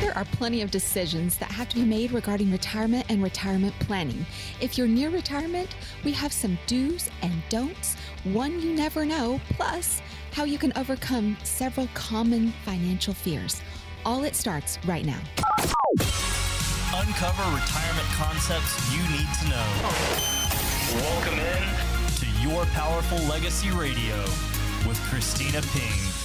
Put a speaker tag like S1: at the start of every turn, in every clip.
S1: There are plenty of decisions that have to be made regarding retirement and retirement planning. If you're near retirement, we have some do's and don'ts, one you never know, plus how you can overcome several common financial fears. All it starts right now.
S2: Uncover retirement concepts you need to know. Welcome in to Your Powerful Legacy Radio with Kristina Ping.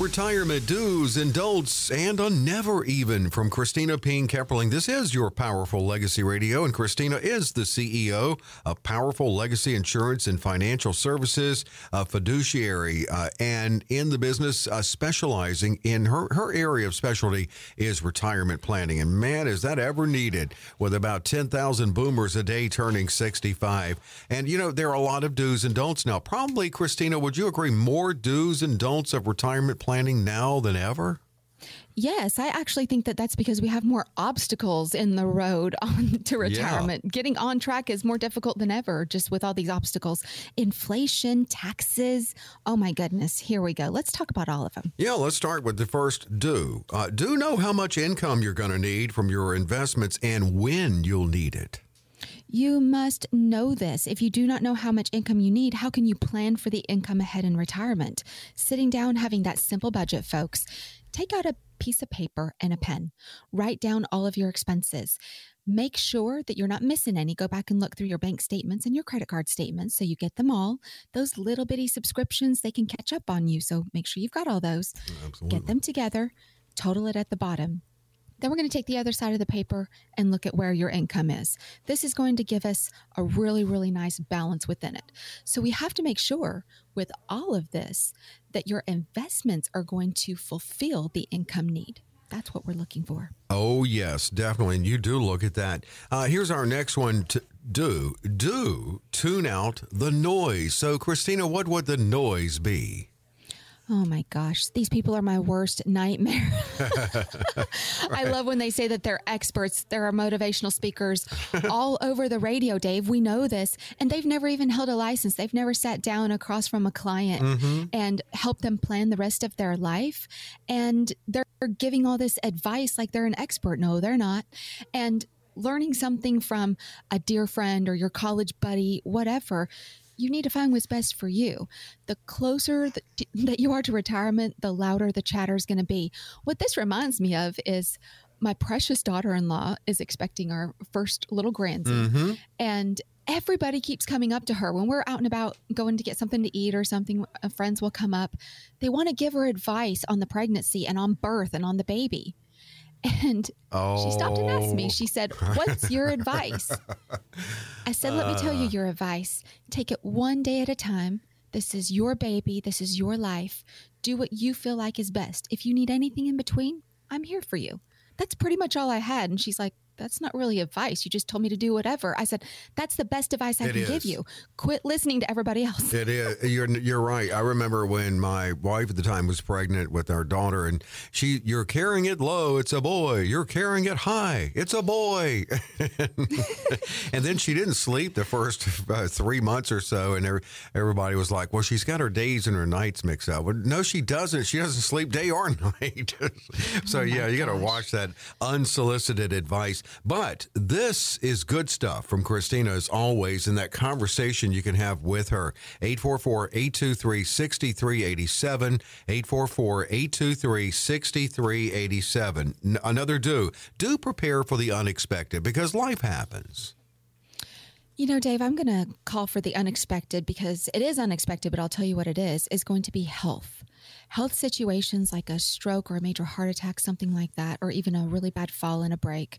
S3: Retirement do's and don'ts and a never even from Kristina Ping Kepperling. This is your Powerful Legacy Radio, and Kristina is the CEO of Powerful Legacy Insurance and Financial Services, a fiduciary, uh, and in the business uh, specializing in her, her area of specialty is retirement planning. And man, is that ever needed with about 10,000 boomers a day turning 65. And you know, there are a lot of do's and don'ts now. Probably, Kristina, would you agree more do's and don'ts of retirement planning? Planning now than ever?
S1: Yes, I actually think that that's because we have more obstacles in the road on to retirement. Yeah. Getting on track is more difficult than ever just with all these obstacles. Inflation, taxes. Oh my goodness. Here we go. Let's talk about all of them.
S3: Yeah, let's start with the first do. Uh, do know how much income you're going to need from your investments and when you'll need it.
S1: You must know this. If you do not know how much income you need, how can you plan for the income ahead in retirement? Sitting down, having that simple budget, folks. Take out a piece of paper and a pen. Write down all of your expenses. Make sure that you're not missing any. Go back and look through your bank statements and your credit card statements so you get them all. Those little bitty subscriptions, they can catch up on you. So make sure you've got all those. Absolutely. Get them together, total it at the bottom. Then we're going to take the other side of the paper and look at where your income is. This is going to give us a really, really nice balance within it. So we have to make sure with all of this that your investments are going to fulfill the income need. That's what we're looking for.
S3: Oh, yes, definitely. And you do look at that. Uh, here's our next one to do. Do tune out the noise. So, Kristina, what would the noise be?
S1: Oh my gosh, these people are my worst nightmare. I love when they say that they're experts, they're motivational speakers all over the radio, Dave. We know this. And they've never even held a license. They've never sat down across from a client mm-hmm. and helped them plan the rest of their life. And they're giving all this advice like they're an expert. No, they're not. And learning something from a dear friend or your college buddy, whatever, you need to find what's best for you. The closer that, that you are to retirement, the louder the chatter is going to be. What this reminds me of is my precious daughter in law is expecting our first little grandson. Mm-hmm. And everybody keeps coming up to her when we're out and about going to get something to eat or something. Uh, friends will come up. They want to give her advice on the pregnancy and on birth and on the baby. And oh. she stopped and asked me, she said, What's your advice? I said, Let uh. me tell you uh. your advice. Take it one day at a time. This is your baby. This is your life. Do what you feel like is best. If you need anything in between, I'm here for you. That's pretty much all I had. And she's like, that's not really advice. You just told me to do whatever. I said, that's the best advice I it can is. give you. Quit listening to everybody else.
S3: It is. You're, you're right. I remember when my wife at the time was pregnant with our daughter and she, you're carrying it low. It's a boy. You're carrying it high. It's a boy. and then she didn't sleep the first uh, three months or so. And everybody was like, well, she's got her days and her nights mixed up. Well, no, she doesn't. She doesn't sleep day or night. so oh yeah, you got to watch that unsolicited advice. But this is good stuff from Kristina, as always, in that conversation you can have with her. 844 823 6387. 844 823 6387. Another do. Do prepare for the unexpected because life happens.
S1: You know, Dave, I'm going to call for the unexpected because it is unexpected, but I'll tell you what it is, is going to be health. Health situations like a stroke or a major heart attack, something like that, or even a really bad fall and a break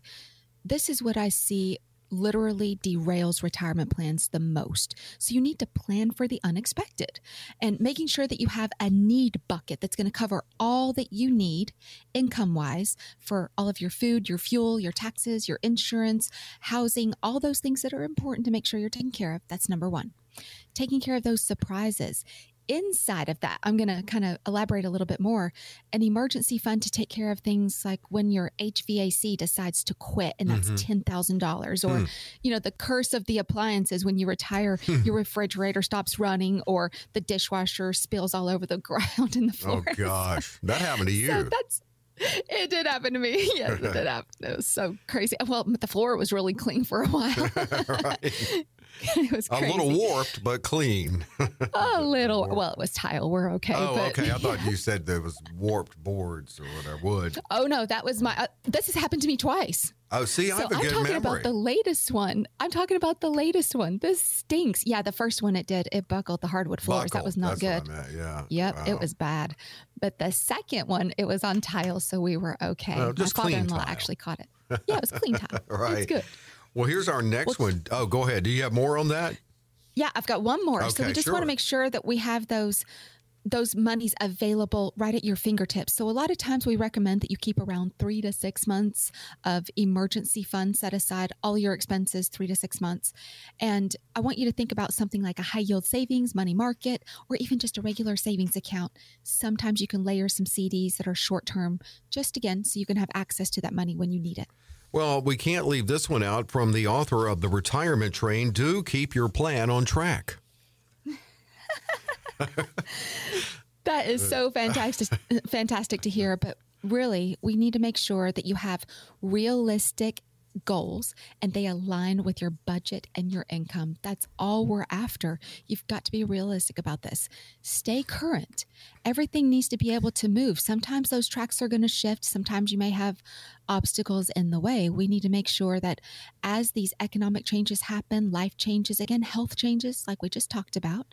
S1: this is what I see literally derails retirement plans the most. So you need to plan for the unexpected and making sure that you have a need bucket that's going to cover all that you need income wise for all of your food, your fuel, your taxes, your insurance, housing, all those things that are important to make sure you're taken care of. That's number one. Taking care of those surprises inside of that, I'm going to kind of elaborate a little bit more. An emergency fund to take care of things like when your HVAC decides to quit and that's mm-hmm. $10,000 or, mm. you know, the curse of the appliances when you retire, your refrigerator stops running or the dishwasher spills all over the ground in the floor.
S3: Oh gosh, that happened to you.
S1: So that's it did happen to me. Yes, it did happen. It was so crazy. Well, the floor was really clean for a while.
S3: right.
S1: it was
S3: A little warped, but clean.
S1: A little. Well, it was tile. We're okay.
S3: oh,
S1: but,
S3: okay. I thought you said there was warped boards or whatever. Wood.
S1: Oh no, that was my. Uh, this has happened to me twice.
S3: Oh, see, I
S1: So
S3: have a
S1: I'm
S3: good
S1: talking
S3: memory.
S1: about the latest one. I'm talking about the latest one. This stinks. Yeah, the first one it did. It buckled the hardwood floors. That was not
S3: That's
S1: good.
S3: what I meant, Yeah.
S1: Yep,
S3: Wow.
S1: it was bad. But the second one, it was on tile, so we were okay.
S3: Just
S1: My
S3: clean
S1: father-in-law
S3: tile.
S1: actually caught it. Yeah, it was clean tile.
S3: Right.
S1: It's good.
S3: Well, here's our next one. Oh, go ahead. Do you have more on that?
S1: Yeah, I've got one more. so we just want to make sure that we have those those monies available right at your fingertips. So a lot of times we recommend that you keep around 3 to 6 months of emergency funds set aside all your expenses 3 to 6 months. And I want you to think about something like a high yield savings, money market, or even just a regular savings account. Sometimes you can layer some CDs that are short term just again so you can have access to that money when you need it.
S3: Well, we can't leave this one out from the author of The Retirement Train. Do keep your plan on track.
S1: That is so fantastic fantastic to hear, but really we need to make sure that you have realistic goals and they align with your budget and your income. That's all we're after. You've got to be realistic about this. Stay current. Everything needs to be able to move. Sometimes those tracks are going to shift. Sometimes you may have obstacles in the way. We need to make sure that as these economic changes happen, life changes, again, health changes, like we just talked about,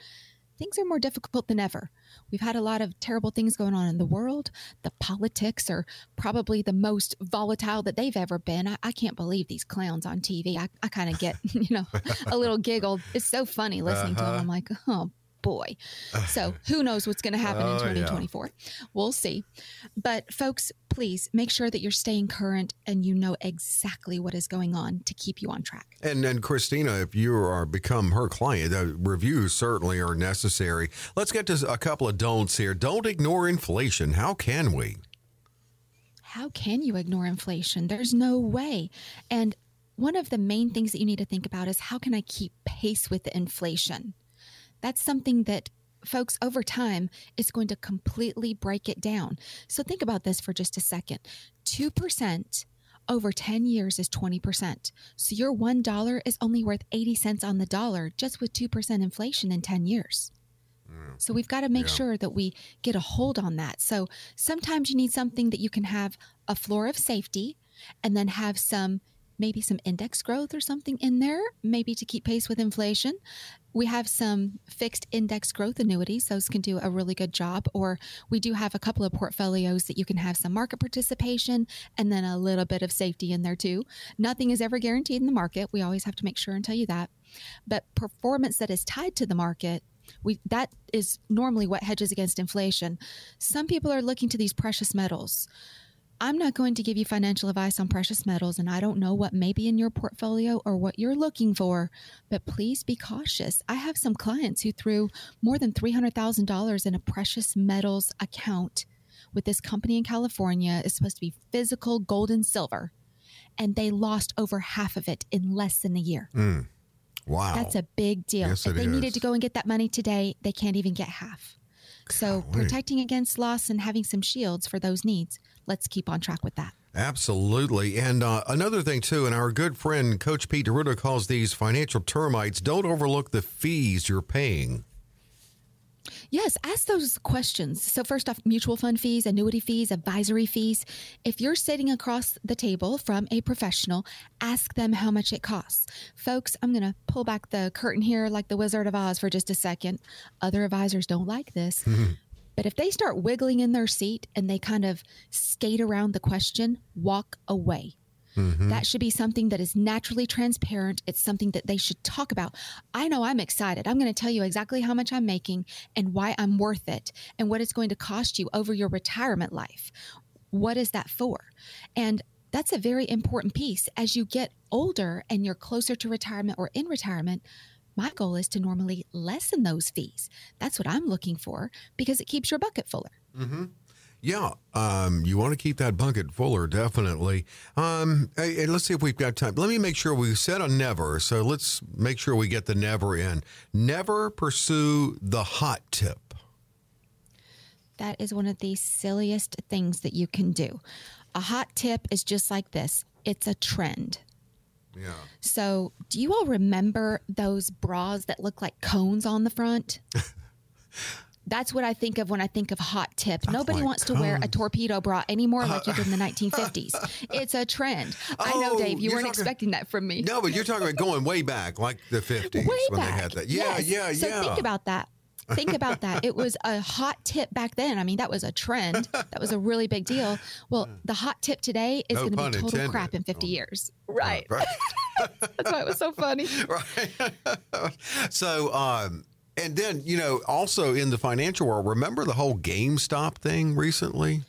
S1: things are more difficult than ever. We've had a lot of terrible things going on in the world. The politics are probably the most volatile that they've ever been. I, I can't believe these clowns on TV. I, I kind of get, you know, a little giggle. It's so funny listening to them. Uh-huh. I'm like, oh boy. So who knows what's going to happen
S3: Oh,
S1: in
S3: yeah.
S1: 2024? We'll see. But folks, please make sure that you're staying current and you know exactly what is going on to keep you on track.
S3: And and Kristina, if you are become her client, uh, reviews certainly are necessary. Let's get to a couple of don'ts here. Don't ignore inflation. How can we?
S1: how can you ignore inflation? There's no way. And one of the main things that you need to think about is how can I keep pace with the inflation? That's something that folks over time is going to completely break it down. So think about this for just a second. 2% over 10 years is 20%. So your $1 is only worth 80 cents on the dollar just with 2% inflation in 10 years. Mm. So we've got to make
S3: Yeah.
S1: sure that we get a hold on that. So sometimes you need something that you can have a floor of safety and then have some maybe some index growth or something in there, maybe to keep pace with inflation. We have some fixed index growth annuities. Those can do a really good job. Or we do have a couple of portfolios that you can have some market participation and then a little bit of safety in there too. Nothing is ever guaranteed in the market. We always have to make sure and tell you that. But performance that is tied to the market we that is normally what hedges against inflation. Some people are looking to these precious metals. I'm not going to give you financial advice on precious metals, and I don't know what may be in your portfolio or what you're looking for, but please be cautious. I have some clients who threw more than $300,000 in a precious metals account with this company in California. It's supposed to be physical gold and silver, and they lost over half of it in less than a year. Hmm.
S3: Wow.
S1: That's a big deal.
S3: Yes,
S1: if they needed to go and get that money today, they can't even get half. So
S3: Golly.
S1: protecting against loss and having some shields for those needs, let's keep on track with that.
S3: Absolutely. And uh, another thing, too, and our good friend Coach Pete DeRuta calls these financial termites don't overlook the fees you're paying.
S1: Yes, ask those questions. So, first off, mutual fund fees, annuity fees, advisory fees. If you're sitting across the table from a professional, ask them how much it costs. Folks, I'm going to pull back the curtain here like the Wizard of Oz for just a second. Other advisors don't like this. But if they start wiggling in their seat and they kind of skate around the question, walk away. Mm-hmm. That should be something that is naturally transparent. It's something that they should talk about. I know I'm excited. I'm going to tell you exactly how much I'm making and why I'm worth it and what it's going to cost you over your retirement life. What is that for? And that's a very important piece. As you get older and you're closer to retirement or in retirement, my goal is to normally lessen those fees. That's what I'm looking for because it keeps your bucket fuller. Mm-hmm.
S3: Yeah, um, you want to keep that bucket fuller, definitely. Um, hey, hey, let's see if we've got time. Let me make sure we said a never, so let's make sure we get the never in. Never pursue the hot tip.
S1: That is one of the silliest things that you can do. A hot tip is just like this it's a trend.
S3: Yeah.
S1: So, do you all remember those bras that look like cones on the front? That's what I think of when I think of hot tip. Nobody
S3: like
S1: wants to wear a torpedo bra anymore like you did in the 1950s. It's a trend. I know,
S3: Oh,
S1: Dave, you weren't
S3: talking-
S1: expecting that from me.
S3: No, but you're talking about going way back, like the 50s
S1: Way
S3: when
S1: back.
S3: they had that. Yeah,
S1: Yes.
S3: yeah,
S1: so
S3: yeah.
S1: think about that. Think about that. It was a hot tip back then. I mean, that was a trend. That was a really big deal. Well, the hot tip today is
S3: No
S1: going to be total
S3: intended.
S1: crap in 50 years. Right.
S3: Right.
S1: That's why it was so funny.
S3: right. so, um, and then, you know, also in the financial world, remember the whole GameStop thing recently?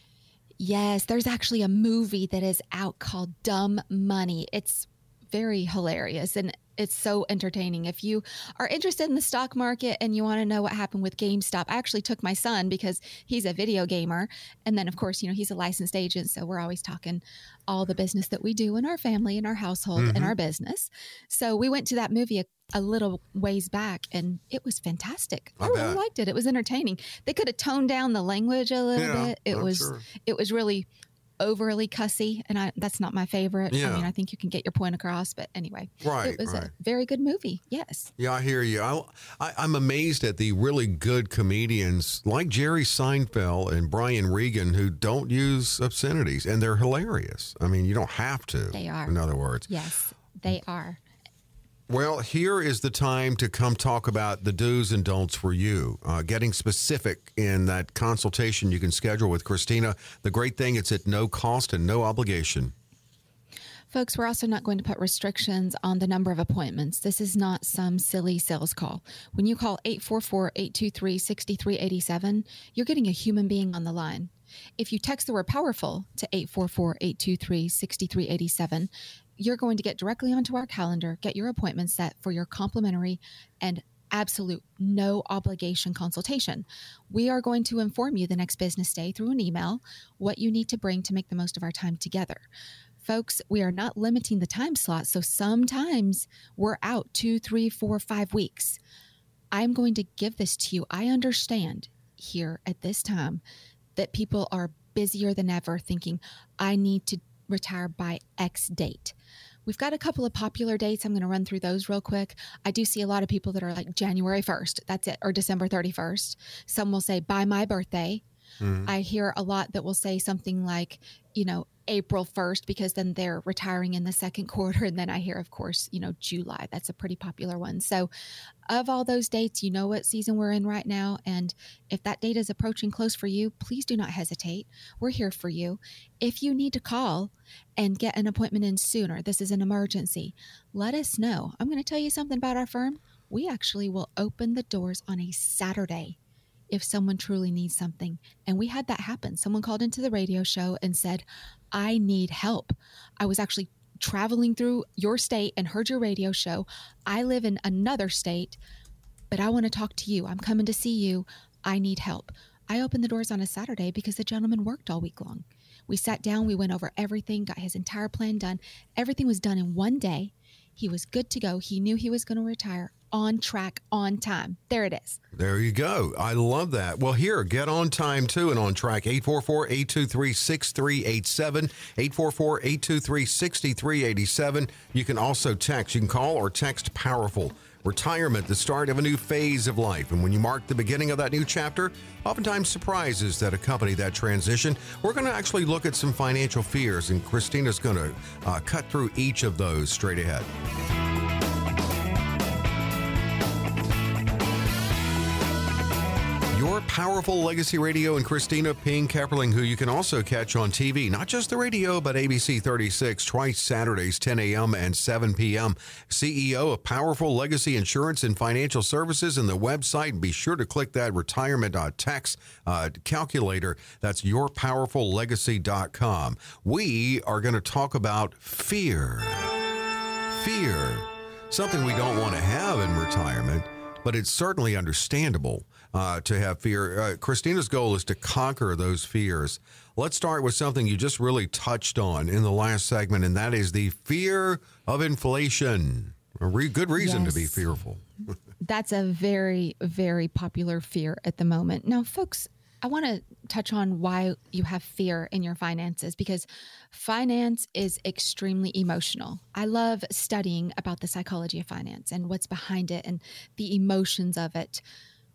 S1: Yes, there's actually a movie that is out called Dumb Money. It's very hilarious and it's so entertaining. If you are interested in the stock market and you want to know what happened with GameStop, I actually took my son because he's a video gamer. And then, of course, you know, he's a licensed agent. So we're always talking all the business that we do in our family, in our household, in our mm-hmm. business. So we went to that movie a, a little ways back and it was fantastic. I,
S3: I
S1: really liked it. It was entertaining. They could have toned down the language a little
S3: Yeah,
S1: bit. It
S3: I'm
S1: was
S3: sure.
S1: it was really overly cussy and I, that's not my favorite
S3: Yeah.
S1: i mean i think you can get your point across but anyway
S3: Right,
S1: it was
S3: right.
S1: a very good movie yes
S3: Yeah, I hear you. I, I, I'm amazed at the really good comedians like Jerry Seinfeld and Brian Regan who don't use obscenities, and they're hilarious. I mean, you don't have to.
S1: They are.
S3: In other words.
S1: yes they are
S3: Well, here is the time to come talk about the do's and don'ts for you. Uh, getting specific in that consultation you can schedule with Kristina. The great thing, it's at no cost and no obligation.
S1: Folks, we're also not going to put restrictions on the number of appointments. This is not some silly sales call. When you call 844 823 6387, you're getting a human being on the line. If you text the word powerful to 844 823 6387, you're going to get directly onto our calendar, get your appointment set for your complimentary and absolute no obligation consultation. We are going to inform you the next business day through an email what you need to bring to make the most of our time together. Folks, we are not limiting the time slot. So sometimes we're out two, three, four, five weeks. I'm going to give this to you. I understand here at this time that people are busier than ever thinking, I need to retire by X date. We've got a couple of popular dates. I'm going to run through those real quick. I do see a lot of people that are like January 1st, that's it, or December 31st. Some will say by my birthday. Mm-hmm. I hear a lot that will say something like, you know, April 1st, because then they're retiring in the second quarter. And then I hear, of course, you know, July. That's a pretty popular one. So, of all those dates, you know what season we're in right now. And if that date is approaching close for you, please do not hesitate. We're here for you. If you need to call and get an appointment in sooner, this is an emergency, let us know. I'm going to tell you something about our firm. We actually will open the doors on a Saturday if someone truly needs something. And we had that happen. Someone called into the radio show and said, I need help. I was actually traveling through your state and heard your radio show. I live in another state, but I want to talk to you. I'm coming to see you. I need help. I opened the doors on a Saturday because the gentleman worked all week long. We sat down, we went over everything, got his entire plan done. Everything was done in one day. He was good to go. He knew he was going to retire on track, on time. There it is.
S3: There you go. I love that. Well, here, get on time too and on track 844 823 6387. 844 823 6387. You can also text. You can call or text Powerful. Retirement, the start of a new phase of life. And when you mark the beginning of that new chapter, oftentimes surprises that accompany that transition. We're going to actually look at some financial fears, and Kristina's going to uh, cut through each of those straight ahead. Your powerful legacy radio and Kristina Ping Kepperling, who you can also catch on TV, not just the radio, but ABC 36 twice Saturdays, 10 a.m. and 7 p.m. CEO of Powerful Legacy Insurance and Financial Services, and the website. Be sure to click that retirement uh, tax uh, calculator. That's yourpowerfullegacy.com. We are going to talk about fear. Fear, something we don't want to have in retirement, but it's certainly understandable uh, to have fear. Uh, Kristina's goal is to conquer those fears. Let's start with something you just really touched on in the last segment, and that is the fear of inflation. A re- good reason to be fearful.
S1: That's a very, very popular fear at the moment. Now, folks, I want to touch on why you have fear in your finances because finance is extremely emotional. I love studying about the psychology of finance and what's behind it and the emotions of it.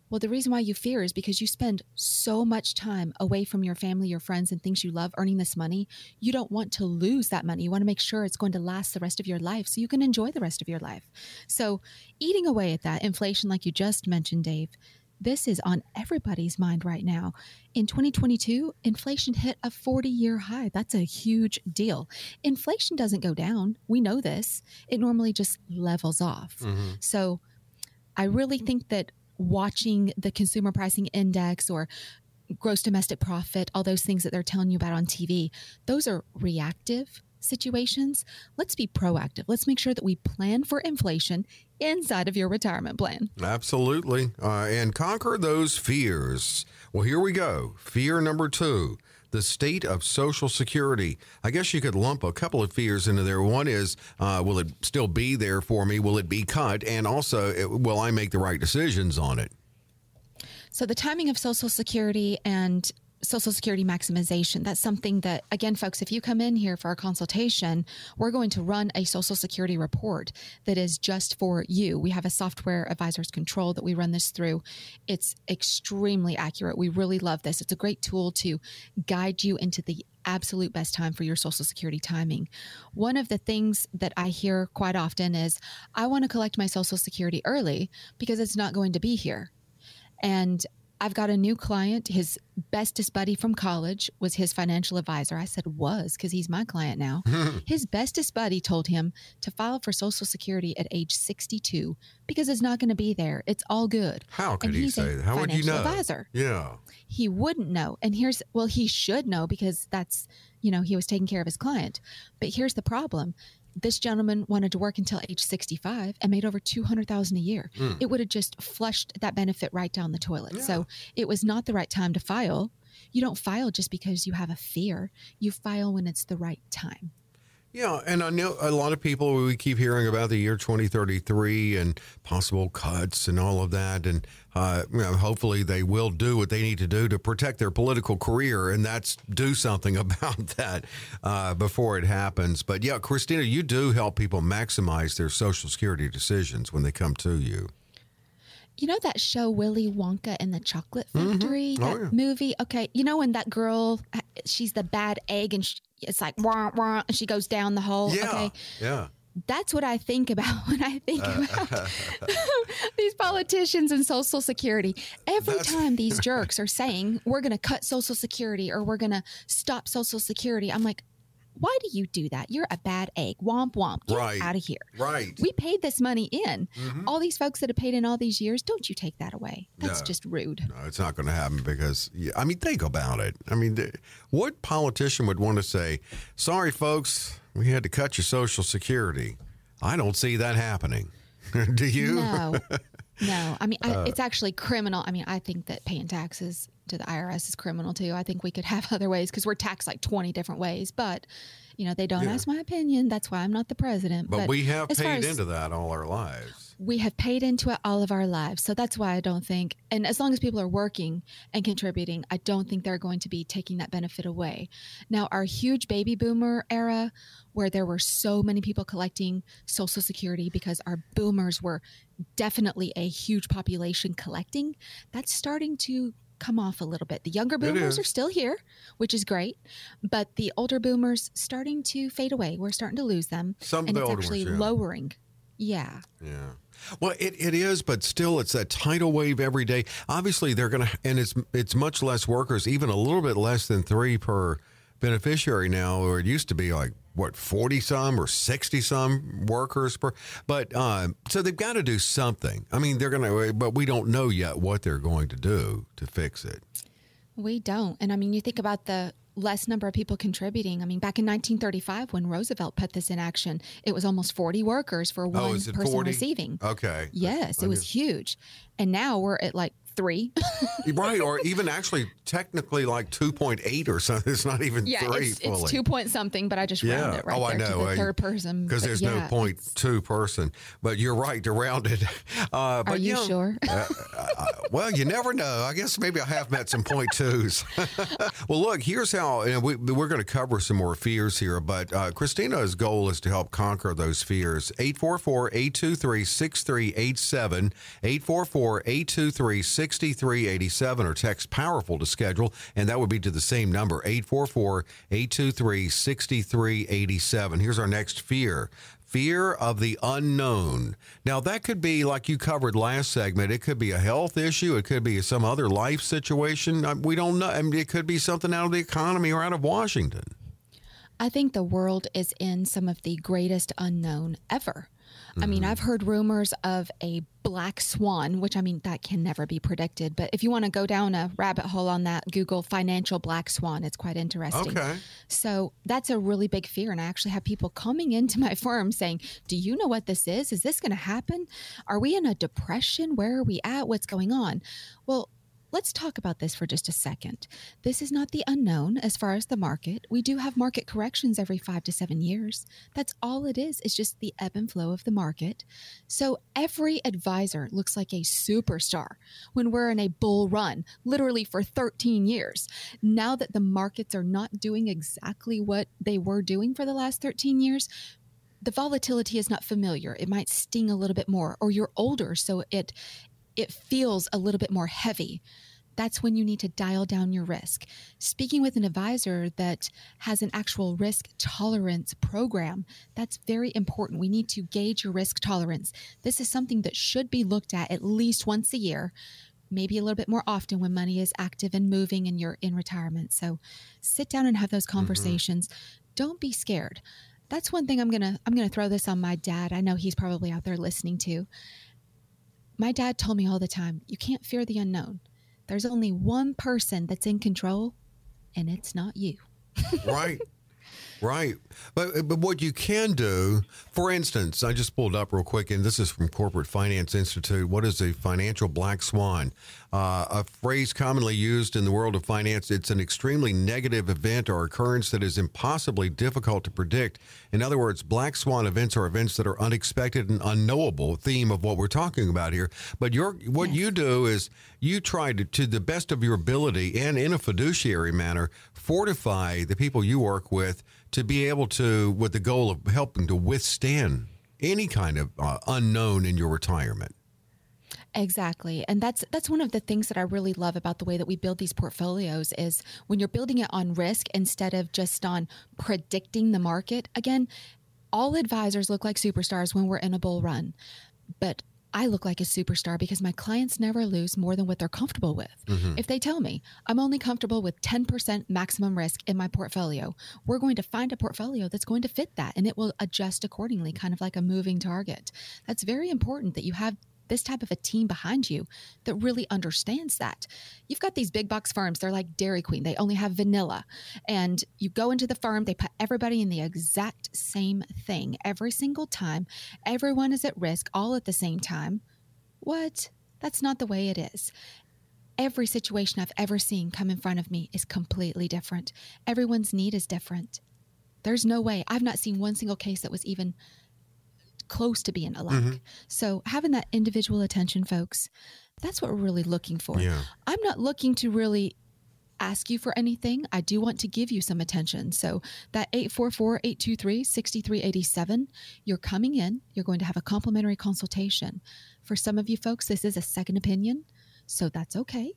S1: Well, the reason why you fear is because you spend so much time away from your family, your friends, and things you love earning this money. You don't want to lose that money. You want to make sure it's going to last the rest of your life so you can enjoy the rest of your life. So, eating away at that inflation, like you just mentioned, Dave, this is on everybody's mind right now. In 2022, inflation hit a 40 year high. That's a huge deal. Inflation doesn't go down. We know this, it normally just levels off. Mm-hmm. So, I really think that watching the consumer pricing index or gross domestic profit, all those things that they're telling you about on TV, those are reactive situations. Let's be proactive. Let's make sure that we plan for inflation inside of your retirement plan.
S3: Absolutely. Uh, and conquer those fears. Well, here we go. Fear number two the state of Social Security. I guess you could lump a couple of fears into there. One is, uh, will it still be there for me? Will it be cut? And also, it, will I make the right decisions on it?
S1: So, the timing of Social Security and Social Security maximization. That's something that, again, folks, if you come in here for our consultation, we're going to run a Social Security report that is just for you. We have a software advisors control that we run this through. It's extremely accurate. We really love this. It's a great tool to guide you into the absolute best time for your Social Security timing. One of the things that I hear quite often is, I want to collect my Social Security early because it's not going to be here. And I've got a new client. His bestest buddy from college was his financial advisor. I said was because he's my client now. his bestest buddy told him to file for Social Security at age 62 because it's not going to be there. It's all good.
S3: How could and he say that? How would you know?
S1: Advisor.
S3: Yeah.
S1: He wouldn't know. And here's, well, he should know because that's, you know, he was taking care of his client. But here's the problem this gentleman wanted to work until age 65 and made over 200,000 a year. Mm. It would have just flushed that benefit right down the toilet. Yeah. So it was not the right time to file. You don't file just because you have a fear. You file when it's the right time.
S3: Yeah, and I know a lot of people we keep hearing about the year 2033 and possible cuts and all of that, and uh, you know, hopefully they will do what they need to do to protect their political career, and that's do something about that uh, before it happens. But yeah, Kristina, you do help people maximize their Social Security decisions when they come to you.
S1: You know that show Willy Wonka and the Chocolate mm-hmm. Factory, mm-hmm. oh, that yeah. movie? Okay, you know when that girl, she's the bad egg, and she, it's like wah, wah, and she goes down the hole.
S3: Yeah,
S1: okay,
S3: yeah.
S1: That's what I think about when I think uh, about these politicians and Social Security. Every time these jerks are saying we're going to cut Social Security or we're going to stop Social Security, I'm like, why do you do that? You're a bad egg. Womp womp. Get right. out of here.
S3: Right.
S1: We paid this money in. Mm-hmm. All these folks that have paid in all these years, don't you take that away. That's no. just rude.
S3: No, it's not going to happen because, I mean, think about it. I mean, what politician would want to say, sorry, folks, we had to cut your Social Security? I don't see that happening. do you?
S1: No. No, I mean, I, uh, it's actually criminal. I mean, I think that paying taxes to the IRS is criminal too. I think we could have other ways because we're taxed like 20 different ways, but you know, they don't yeah. ask my opinion. That's why I'm not the president.
S3: But, but we have paid into that all our lives.
S1: We have paid into it all of our lives. So that's why I don't think, and as long as people are working and contributing, I don't think they're going to be taking that benefit away. Now, our huge baby boomer era, where there were so many people collecting Social Security because our boomers were definitely a huge population collecting, that's starting to come off a little bit. The younger boomers are still here, which is great, but the older boomers starting to fade away. We're starting to lose them.
S3: Some
S1: and
S3: it's
S1: actually
S3: ones, yeah.
S1: lowering. Yeah.
S3: Yeah. Well, it, it is, but still, it's that tidal wave every day. Obviously, they're going to, and it's it's much less workers, even a little bit less than three per beneficiary now, or it used to be like what 40 some or 60 some workers per but uh, so they've got to do something i mean they're gonna but we don't know yet what they're going to do to fix it
S1: we don't and i mean you think about the less number of people contributing. I mean back in 1935 when roosevelt put this in action it was almost 40 workers for oh, one oh, person 40? receiving.
S3: Okay.
S1: Yes it was huge. And now we're at like three.
S3: right, or even actually technically like 2.8 or something. It's not even
S1: yeah,
S3: three
S1: it's,
S3: fully.
S1: it's two point something, but I just round it right
S3: Oh, I know.
S1: to the
S3: I-
S1: third person.
S3: because there's
S1: yeah,
S3: no point two person. But you're right to round it. Uh, but
S1: Are you
S3: know,
S1: sure?
S3: uh, uh, well, you never know. I guess maybe I have met some point twos. well, look, here's how and we, we're going to cover some more fears here. But uh, Kristina's goal is to help conquer those fears. 844 823 6387, 844 823 6387, or text powerful to schedule. And that would be to the same number, 844 823 6387. Here's our next fear fear of the unknown. Now, that could be like you covered last segment. It could be a health issue. It could be some other life situation. Uh, We don't know. I mean, it could be something out of the economy or out of Washington.
S1: I think the world is in some of the greatest unknown ever. I mean,
S3: Mm-hmm.
S1: I've heard rumors of a black swan, which I mean, that can never be predicted. But if you want to go down a rabbit hole on that, Google financial black swan. It's quite interesting.
S3: Okay.
S1: So that's a really big fear. And I actually have people coming into my firm saying, Do you know what this is? Is this going to happen? Are we in a depression? Where are we at? What's going on? Well, Let's talk about this for just a second. This is not the unknown as far as the market. We do have market corrections every five to seven years. That's all it is. It's just the ebb and flow of the market. So every advisor looks like a superstar when we're in a bull run, literally for 13 years. Now that the markets are not doing exactly what they were doing for the last 13 years, the volatility is not familiar. It might sting a little bit more, or you're older, so it it feels a little bit more heavy. That's when you need to dial down your risk. Speaking with an advisor that has an actual risk tolerance program, that's very important. We need to gauge your risk tolerance. This is something that should be looked at at least once a year, maybe a little bit more often when money is active and moving and you're in retirement. So sit down and have those mm-hmm. conversations. Don't be scared. That's one thing I'm going to I'm going to throw this on my dad. I know he's probably out there listening too. My dad told me all the time, you can't fear the unknown. There's only one person that's in control, and it's not you.
S3: right. Right. But, but what you can do, for instance, I just pulled up real quick, and this is from Corporate Finance Institute. What is a financial black swan? Uh, a phrase commonly used in the world of finance. It's an extremely negative event or occurrence that is impossibly difficult to predict. In other words, black swan events are events that are unexpected and unknowable. Theme of what we're talking about here. But your what you do is you try to, to the best of your ability and in a fiduciary manner, fortify the people you work with to be able to, with the goal of helping to withstand any kind of uh, unknown in your retirement.
S1: Exactly. And that's that's one of the things that I really love about the way that we build these portfolios is when you're building it on risk instead of just on predicting the market. Again, all advisors look like superstars when we're in a bull run. But I look like a superstar because my clients never lose more than what they're comfortable with. Mm-hmm. If they tell me I'm only comfortable with 10% maximum risk in my portfolio, we're going to find a portfolio that's going to fit that and it will adjust accordingly, kind of like a moving target. That's very important that you have this type of a team behind you that really understands that. You've got these big box firms, they're like Dairy Queen, they only have vanilla. And you go into the firm, they put everybody in the exact same thing every single time. Everyone is at risk all at the same time. What? That's not the way it is. Every situation I've ever seen come in front of me is completely different. Everyone's need is different. There's no way. I've not seen one single case that was even close to being alike. Mm-hmm. So having that individual attention, folks, that's what we're really looking for.
S3: Yeah.
S1: I'm not looking to really ask you for anything. I do want to give you some attention. So that 844-823-6387, you're coming in, you're going to have a complimentary consultation. For some of you folks, this is a second opinion, so that's okay.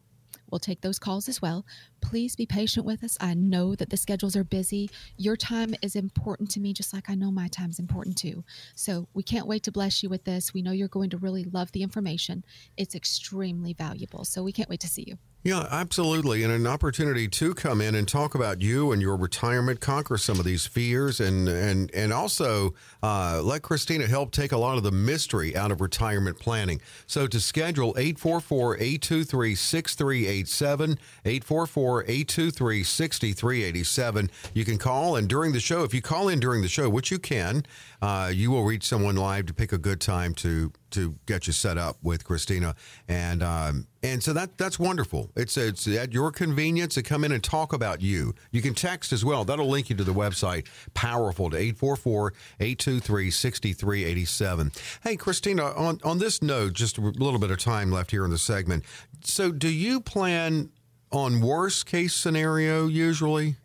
S1: We'll take those calls as well. Please be patient with us. I know that the schedules are busy. Your time is important to me, just like I know my time is important too. So we can't wait to bless you with this. We know you're going to really love the information. It's extremely valuable. So we can't wait to see you.
S3: Yeah, absolutely. And an opportunity to come in and talk about you and your retirement, conquer some of these fears, and and and also uh, let Kristina help take a lot of the mystery out of retirement planning. So to schedule 844-823-6387, 844-823-6387, you can call. And during the show, if you call in during the show, which you can, uh, you will reach someone live to pick a good time to to get you set up with Kristina, and um, and so that that's wonderful. It's it's at your convenience to come in and talk about you. You can text as well. That'll link you to the website. Powerful to 844-823-6387. Hey, Kristina, on on this note, just a little bit of time left here in the segment. So, do you plan on worst case scenario usually?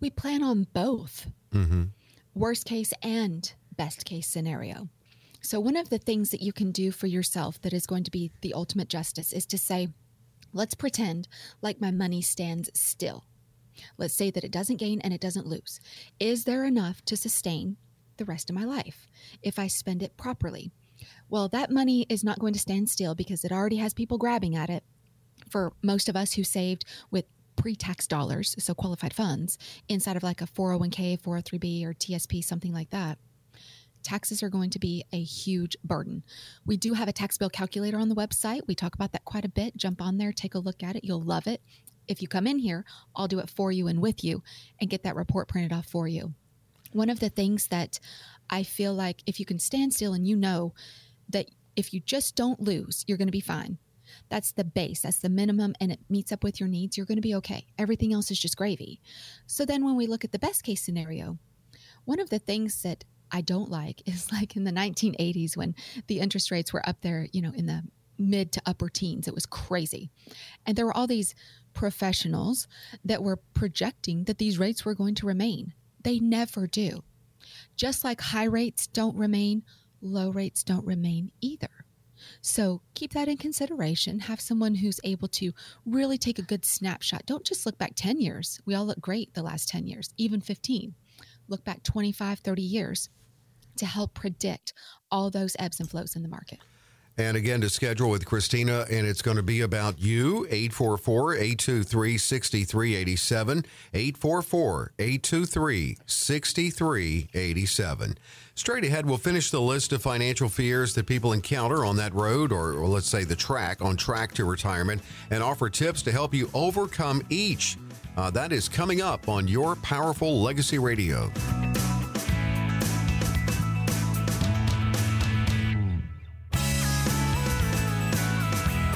S1: We plan on both. Mm-hmm. Worst case and best case scenario. So, one of the things that you can do for yourself that is going to be the ultimate justice is to say, let's pretend like my money stands still. Let's say that it doesn't gain and it doesn't lose. Is there enough to sustain the rest of my life if I spend it properly? Well, that money is not going to stand still because it already has people grabbing at it. For most of us who saved with pre tax dollars, so qualified funds, inside of like a 401k, 403b, or TSP, something like that taxes are going to be a huge burden. We do have a tax bill calculator on the website. We talk about that quite a bit. Jump on there, take a look at it. You'll love it. If you come in here, I'll do it for you and with you and get that report printed off for you. One of the things that I feel like if you can stand still and you know that if you just don't lose, you're going to be fine. That's the base, that's the minimum, and it meets up with your needs, you're going to be okay. Everything else is just gravy. So then when we look at the best case scenario, one of the things that I don't like is like in the 1980s when the interest rates were up there, you know, in the mid to upper teens. It was crazy. And there were all these professionals that were projecting that these rates were going to remain. They never do. Just like high rates don't remain, low rates don't remain either. So keep that in consideration. Have someone who's able to really take a good snapshot. Don't just look back 10 years. We all look great the last 10 years, even 15 look back 25, 30 years to help predict all those ebbs and flows in the market.
S3: And again, to schedule with Kristina, and it's going to be about you, 844 823 6387. 844 823 6387. Straight ahead, we'll finish the list of financial fears that people encounter on that road, or, or let's say the track, on track to retirement, and offer tips to help you overcome each. Uh, that is coming up on Your Powerful Legacy Radio.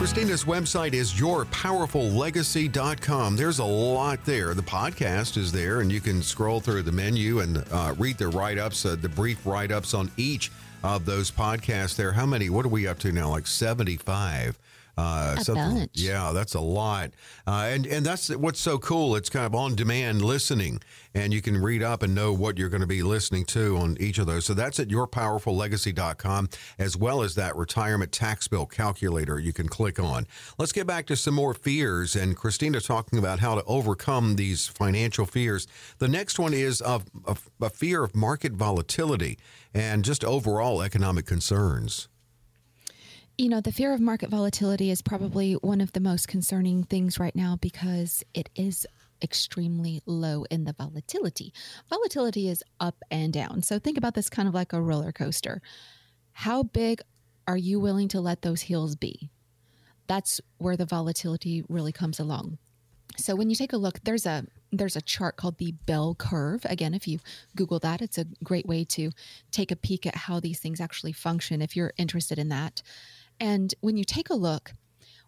S3: Kristina's website is yourpowerfullegacy.com. There's a lot there. The podcast is there, and you can scroll through the menu and uh, read the write ups, uh, the brief write ups on each of those podcasts there. How many? What are we up to now? Like 75.
S1: Uh, a bunch.
S3: Yeah, that's a lot, uh, and and that's what's so cool. It's kind of on demand listening, and you can read up and know what you're going to be listening to on each of those. So that's at yourpowerfullegacy.com, as well as that retirement tax bill calculator you can click on. Let's get back to some more fears, and Kristina talking about how to overcome these financial fears. The next one is of, of a fear of market volatility and just overall economic concerns
S1: you know, the fear of market volatility is probably one of the most concerning things right now because it is extremely low in the volatility. Volatility is up and down. So think about this kind of like a roller coaster. How big are you willing to let those heels be? That's where the volatility really comes along. So when you take a look, there's a there's a chart called the bell curve. Again, if you Google that, it's a great way to take a peek at how these things actually function if you're interested in that. And when you take a look,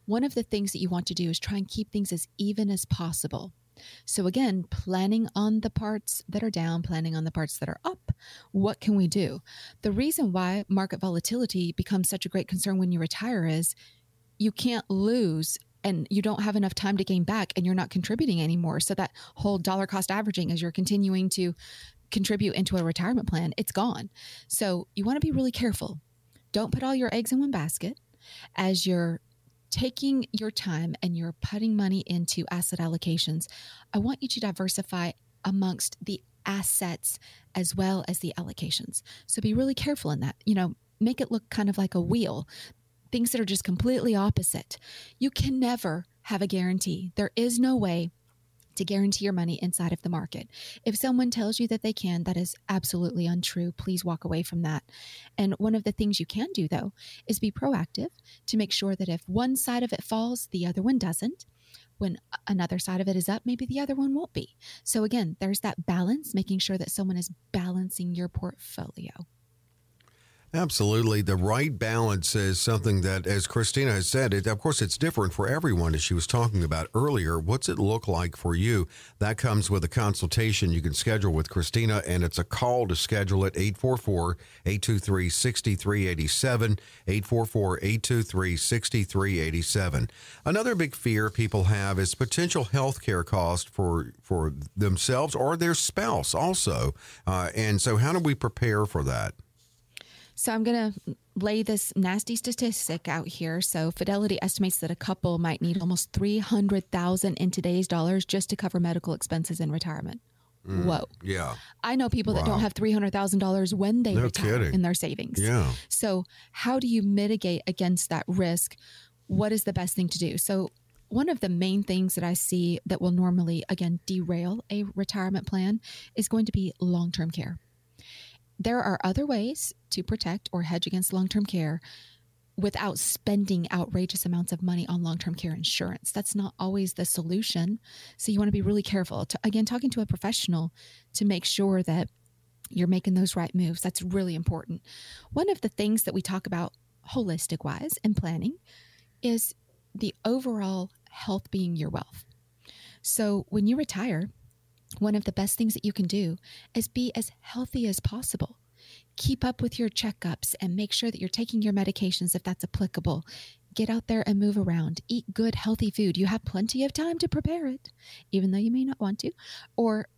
S1: one of the things that you want to do is try and keep things as even as possible. So, again, planning on the parts that are down, planning on the parts that are up. What can we do? The reason why market volatility becomes such a great concern when you retire is you can't lose and you don't have enough time to gain back and you're not contributing anymore. So, that whole dollar cost averaging as you're continuing to contribute into a retirement plan, it's gone. So, you want to be really careful don't put all your eggs in one basket. As you're taking your time and you're putting money into asset allocations, I want you to diversify amongst the assets as well as the allocations. So be really careful in that. You know, make it look kind of like a wheel, things that are just completely opposite. You can never have a guarantee. There is no way to guarantee your money inside of the market. If someone tells you that they can, that is absolutely untrue. Please walk away from that. And one of the things you can do, though, is be proactive to make sure that if one side of it falls, the other one doesn't. When another side of it is up, maybe the other one won't be. So, again, there's that balance, making sure that someone is balancing your portfolio.
S3: Absolutely. The right balance is something that, as Kristina has said, it, of course, it's different for everyone, as she was talking about earlier. What's it look like for you? That comes with a consultation you can schedule with Kristina, and it's a call to schedule at 844 823 6387. 844 823 6387. Another big fear people have is potential health care cost for, for themselves or their spouse also. Uh, and so, how do we prepare for that?
S1: So I'm going to lay this nasty statistic out here. So Fidelity estimates that a couple might need almost 300,000 in today's dollars just to cover medical expenses in retirement. Mm, Whoa.
S3: Yeah.
S1: I know people wow. that don't have $300,000 when they no retire kidding. in their savings.
S3: Yeah.
S1: So how do you mitigate against that risk? What is the best thing to do? So one of the main things that I see that will normally again derail a retirement plan is going to be long-term care. There are other ways to protect or hedge against long term care without spending outrageous amounts of money on long term care insurance. That's not always the solution. So you want to be really careful. To, again, talking to a professional to make sure that you're making those right moves. That's really important. One of the things that we talk about holistic wise in planning is the overall health being your wealth. So when you retire, one of the best things that you can do is be as healthy as possible. Keep up with your checkups and make sure that you're taking your medications if that's applicable. Get out there and move around. Eat good, healthy food. You have plenty of time to prepare it, even though you may not want to. Or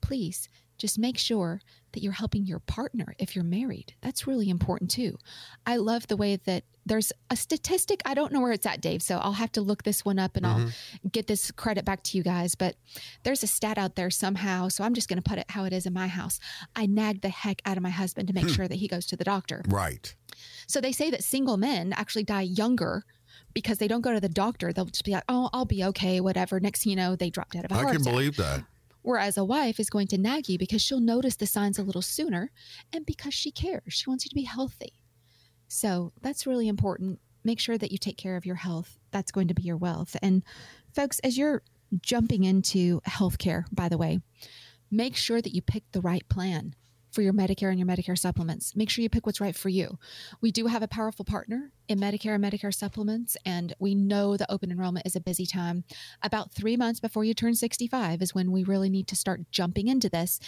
S1: please just make sure that you're helping your partner if you're married. That's really important too. I love the way that there's a statistic. I don't know where it's at, Dave. So I'll have to look this one up and mm-hmm. I'll get this credit back to you guys. But there's a stat out there somehow. So I'm just going to put it how it is in my house. I nag the heck out of my husband to make hmm. sure that he goes to the doctor.
S3: Right.
S1: So they say that single men actually die younger because they don't go to the doctor. They'll just be like, oh, I'll be okay, whatever. Next you know, they dropped out of a heart
S3: I can
S1: attack.
S3: believe that.
S1: Whereas a wife is going to nag you because she'll notice the signs a little sooner and because she cares. She wants you to be healthy. So that's really important. Make sure that you take care of your health. That's going to be your wealth. And folks, as you're jumping into healthcare, by the way, make sure that you pick the right plan for your Medicare and your Medicare supplements. Make sure you pick what's right for you. We do have a powerful partner in Medicare and Medicare supplements, and we know the open enrollment is a busy time. About three months before you turn 65 is when we really need to start jumping into this.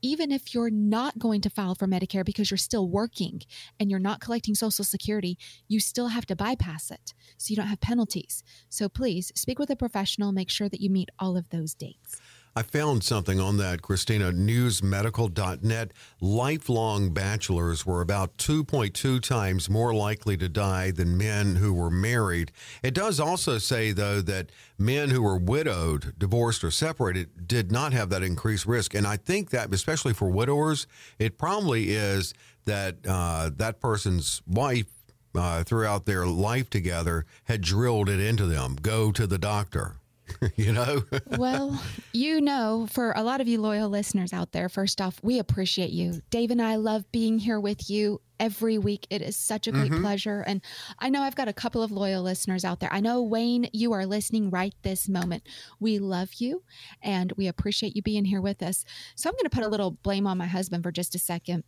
S1: Even if you're not going to file for Medicare because you're still working and you're not collecting Social Security, you still have to bypass it so you don't have penalties. So please speak with a professional, make sure that you meet all of those dates.
S3: I found something on that, Kristina, newsmedical.net. Lifelong bachelors were about 2.2 times more likely to die than men who were married. It does also say, though, that men who were widowed, divorced, or separated did not have that increased risk. And I think that, especially for widowers, it probably is that uh, that person's wife uh, throughout their life together had drilled it into them go to the doctor you know?
S1: well, you know, for a lot of you loyal listeners out there, first off, we appreciate you. Dave and I love being here with you every week. It is such a great mm-hmm. pleasure. And I know I've got a couple of loyal listeners out there. I know, Wayne, you are listening right this moment. We love you and we appreciate you being here with us. So I'm going to put a little blame on my husband for just a second.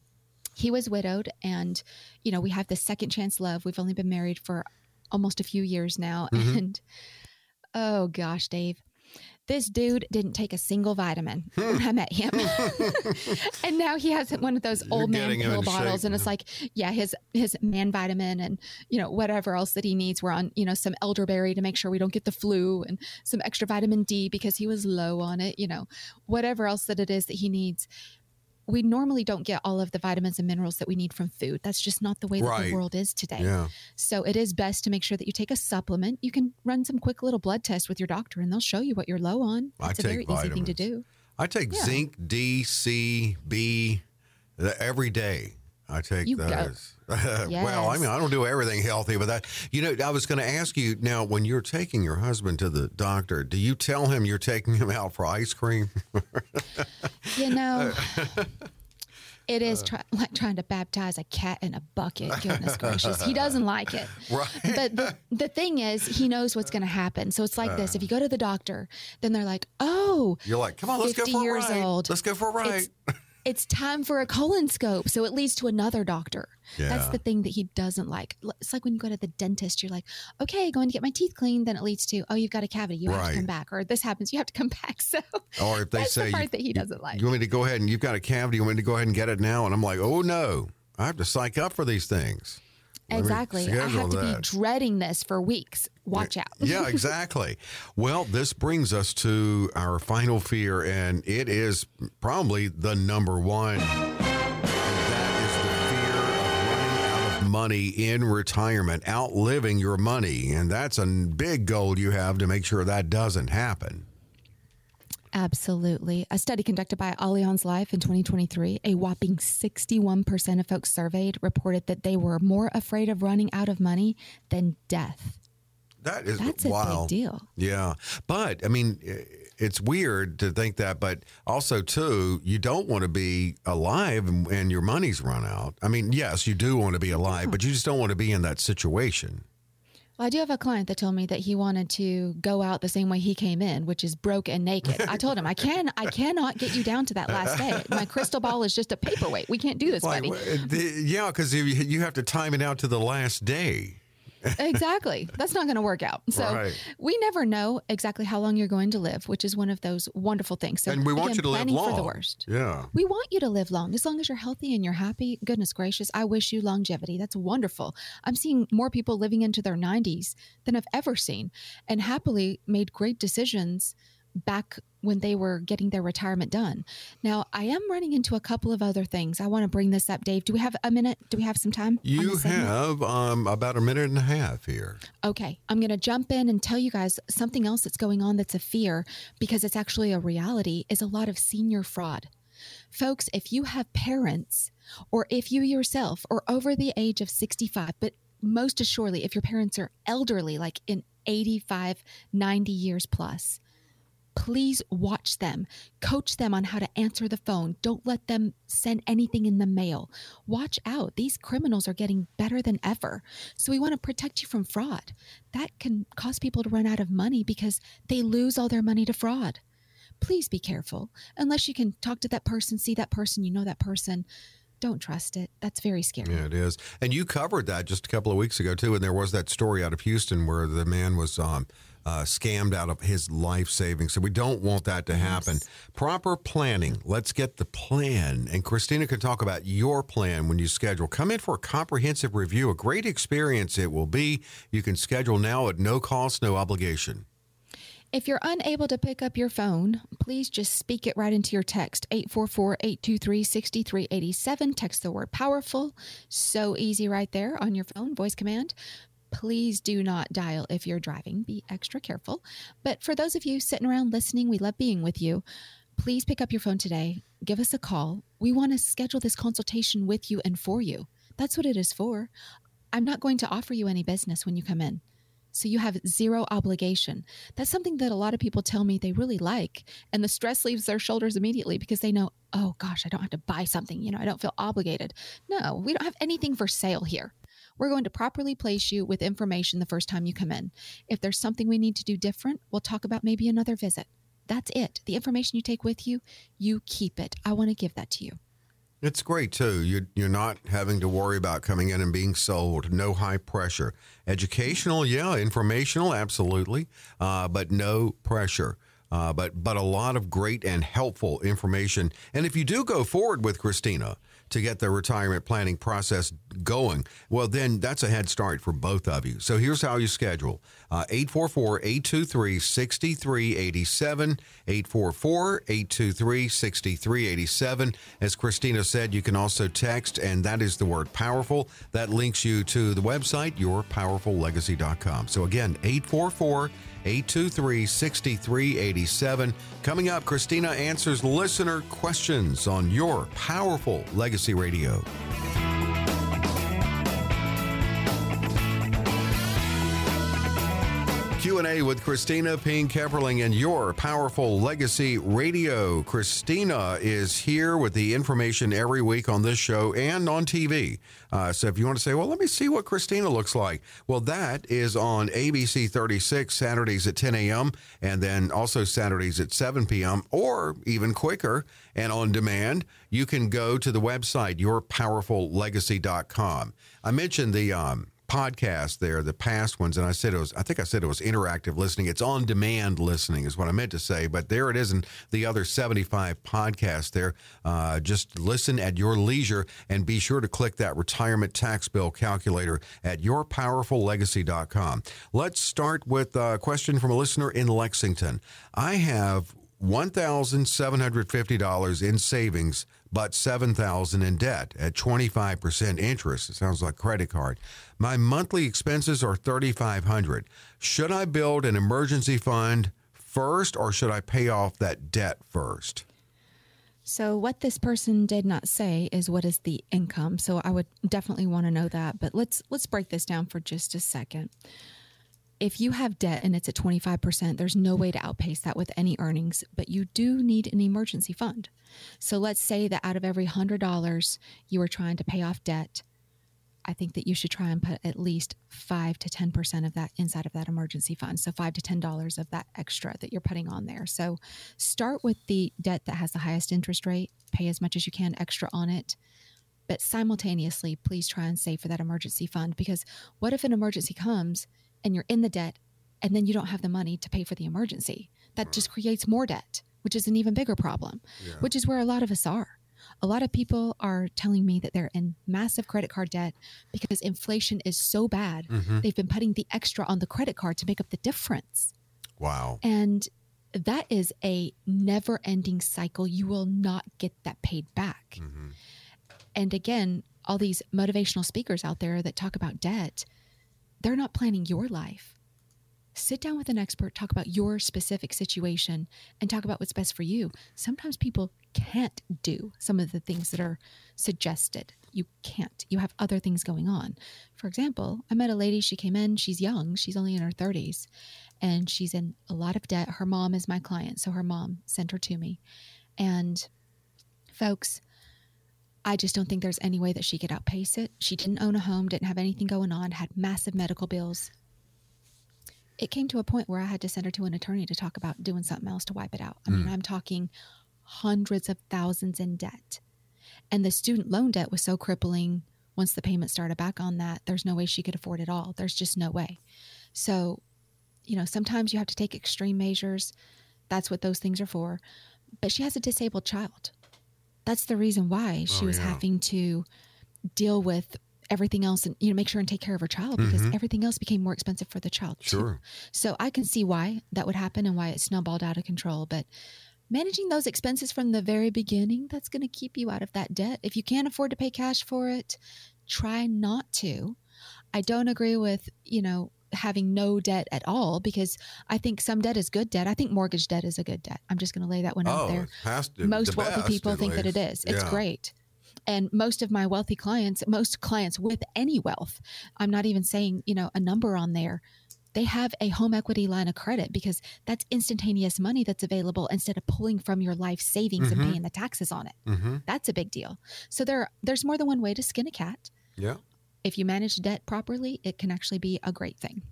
S1: He was widowed, and, you know, we have the second chance love. We've only been married for almost a few years now. Mm-hmm. And Oh gosh, Dave. This dude didn't take a single vitamin when I met him. and now he has one of those You're old man pill bottles shape, and it's like, yeah, his his man vitamin and you know whatever else that he needs. We're on, you know, some elderberry to make sure we don't get the flu and some extra vitamin D because he was low on it, you know, whatever else that it is that he needs we normally don't get all of the vitamins and minerals that we need from food. That's just not the way that right. the world is today.
S3: Yeah.
S1: So it is best to make sure that you take a supplement. You can run some quick little blood tests with your doctor and they'll show you what you're low on. It's a very vitamins. easy thing to do.
S3: I take yeah. zinc, D, C, B every day. I take you those. yes. well, I mean, I don't do everything healthy, but that, you know, I was going to ask you now when you're taking your husband to the doctor, do you tell him you're taking him out for ice cream?
S1: you know, it is try, like trying to baptize a cat in a bucket. Goodness gracious. He doesn't like it.
S3: Right.
S1: But the, the thing is, he knows what's going to happen. So it's like uh, this if you go to the doctor, then they're like, oh,
S3: you're like, come on, let's go for a ride.
S1: Old.
S3: Let's go for a ride.
S1: It's, time for a colonoscope. So it leads to another doctor. That's the thing that he doesn't like. It's like when you go to the dentist, you're like, okay, going to get my teeth cleaned. Then it leads to, oh, you've got a cavity. You have to come back. Or this happens. You have to come back. So
S3: Or if they
S1: that's
S3: say
S1: the part that he doesn't like.
S3: you want me to go ahead and you've got a cavity, you want me to go ahead and get it now? And I'm like, oh no, I have to psych up for these things.
S1: Exactly. I have to
S3: that.
S1: be dreading this for weeks. Watch out.
S3: yeah, exactly. Well, this brings us to our final fear, and it is probably the number one. That is the fear of running out of money in retirement, outliving your money. And that's a big goal you have to make sure that doesn't happen.
S1: Absolutely. A study conducted by Allianz Life in 2023, a whopping 61% of folks surveyed reported that they were more afraid of running out of money than death.
S3: That is
S1: That's a big deal.
S3: Yeah. But I mean, it's weird to think that, but also, too, you don't want to be alive and, and your money's run out. I mean, yes, you do want to be alive, but you just don't want to be in that situation.
S1: Well, I do have a client that told me that he wanted to go out the same way he came in, which is broke and naked. I told him, I can, I cannot get you down to that last day. My crystal ball is just a paperweight. We can't do this,
S3: Like,
S1: buddy.
S3: Uh, the- yeah, because you, you have to time it out to the last day.
S1: Exactly. That's not going to work out. So
S3: Right.
S1: we never know exactly how long you're going to live, which is one of those wonderful things. So
S3: and we want
S1: again,
S3: you to live long.
S1: for the worst.
S3: Yeah.
S1: We want you to live long as long as you're healthy and you're happy. Goodness gracious, I wish you longevity. That's wonderful. I'm seeing more people living into their 90s than I've ever seen and happily made great decisions back when they were getting their retirement done. Now, I am running into a couple of other things. I want to bring this up, Dave. Do we have a minute? Do we have some time?
S3: You have um, about a minute and a half here.
S1: Okay, I'm going to jump in and tell you guys something else that's going on that's a fear because it's actually a reality is a lot of senior fraud. Folks, if you have parents or if you yourself are over the age of 65, but most assuredly if your parents are elderly like in 85, 90 years plus, please watch them, coach them on how to answer the phone. Don't let them send anything in the mail. Watch out. These criminals are getting better than ever. So we want to protect you from fraud. That can cause people to run out of money because they lose all their money to fraud. Please be careful. Unless you can talk to that person, see that person, you know that person, don't trust it. That's very scary.
S3: Yeah, it is. And you covered that just a couple of weeks ago too. And there was that story out of Houston where the man was um, uh, scammed out of his life savings. So we don't want that to happen. Proper planning. Let's get the plan. And Kristina can talk about your plan when you schedule. Come in for a comprehensive review. A great experience it will be. You can schedule now at no cost, no obligation.
S1: If you're unable to pick up your phone, please just speak it right into your text 844 823 6387. Text the word powerful. So easy right there on your phone, voice command. Please do not dial if you're driving. Be extra careful. But for those of you sitting around listening, we love being with you. Please pick up your phone today. Give us a call. We want to schedule this consultation with you and for you. That's what it is for. I'm not going to offer you any business when you come in. So you have zero obligation. That's something that a lot of people tell me they really like. And the stress leaves their shoulders immediately because they know, oh gosh, I don't have to buy something. You know, I don't feel obligated. No, we don't have anything for sale here. We're going to properly place you with information the first time you come in. If there's something we need to do different, we'll talk about maybe another visit. That's it. The information you take with you, you keep it. I want to give that to you.
S3: It's great too. You, you're not having to worry about coming in and being sold. No high pressure. Educational, yeah. Informational, absolutely. Uh, but no pressure. Uh, but but a lot of great and helpful information. And if you do go forward with Kristina to get the retirement planning process going, well, then that's a head start for both of you. So here's how you schedule uh, 844 823 6387. 844 823 6387. As Kristina said, you can also text, and that is the word powerful. That links you to the website, yourpowerfullegacy.com. So again, 844 823 6387. Coming up, Kristina answers listener questions on your Powerful Legacy Radio. Q&A with Kristina Ping Kepperling and your Powerful Legacy Radio. Kristina is here with the information every week on this show and on TV. Uh, so if you want to say, well, let me see what Kristina looks like. Well, that is on ABC 36 Saturdays at 10 a.m. and then also Saturdays at 7 p.m. or even quicker and on demand. You can go to the website, yourpowerfullegacy.com. I mentioned the um, podcast there, the past ones, and I said it was, I think I said it was interactive listening. It's on demand listening, is what I meant to say. But there it is in the other 75 podcasts there. Uh, just listen at your leisure and be sure to click that retirement tax bill calculator at yourpowerfullegacy.com. Let's start with a question from a listener in Lexington. I have $1,750 in savings, but 7000 in debt at 25% interest. It sounds like credit card. My monthly expenses are 3500 Should I build an emergency fund first or should I pay off that debt first?
S1: So, what this person did not say is what is the income. So, I would definitely want to know that. But let's let's break this down for just a second if you have debt and it's at 25%, there's no way to outpace that with any earnings, but you do need an emergency fund. So let's say that out of every $100 you are trying to pay off debt, I think that you should try and put at least 5 to 10% of that inside of that emergency fund. So 5 to $10 of that extra that you're putting on there. So start with the debt that has the highest interest rate, pay as much as you can extra on it. But simultaneously, please try and save for that emergency fund because what if an emergency comes and you're in the debt and then you don't have the money to pay for the emergency. That just creates more debt, which is an even bigger problem, yeah. which is where a lot of us are. A lot of people are telling me that they're in massive credit card debt because inflation is so bad. Mm-hmm. They've been putting the extra on the credit card to make up the difference.
S3: Wow.
S1: And that is a never ending cycle. You will not get that paid back. Mm-hmm. And again, all these motivational speakers out there that talk about debt, they're not planning your life. Sit down with an expert, talk about your specific situation, and talk about what's best for you. Sometimes people can't do some of the things that are suggested. You can't. You have other things going on. For example, I met a lady, she came in, she's young, she's only in her 30s, and she's in a lot of debt. Her mom is my client, so her mom sent her to me. And folks, I just don't think there's any way that she could outpace it. She didn't own a home, didn't have anything going on, had massive medical bills. It came to a point where I had to send her to an attorney to talk about doing something else to wipe it out. I mean, mm. I'm talking hundreds of thousands in debt. And the student loan debt was so crippling once the payment started back on that, there's no way she could afford it all. There's just no way. So, you know, sometimes you have to take extreme measures. That's what those things are for. But she has a disabled child that's the reason why she oh, was yeah. having to deal with everything else and you know make sure and take care of her child because mm-hmm. everything else became more expensive for the child
S3: sure too.
S1: so i can see why that would happen and why it snowballed out of control but managing those expenses from the very beginning that's going to keep you out of that debt if you can't afford to pay cash for it try not to i don't agree with you know having no debt at all because I think some debt is good debt. I think mortgage debt is a good debt. I'm just going to lay that one
S3: oh,
S1: out there.
S3: To,
S1: most
S3: the
S1: wealthy
S3: best,
S1: people think that it is. It's yeah. great. And most of my wealthy clients, most clients with any wealth, I'm not even saying, you know, a number on there, they have a home equity line of credit because that's instantaneous money that's available instead of pulling from your life savings mm-hmm. and paying the taxes on it. Mm-hmm. That's a big deal. So there there's more than one way to skin a cat.
S3: Yeah.
S1: If you manage debt properly, it can actually be a great thing.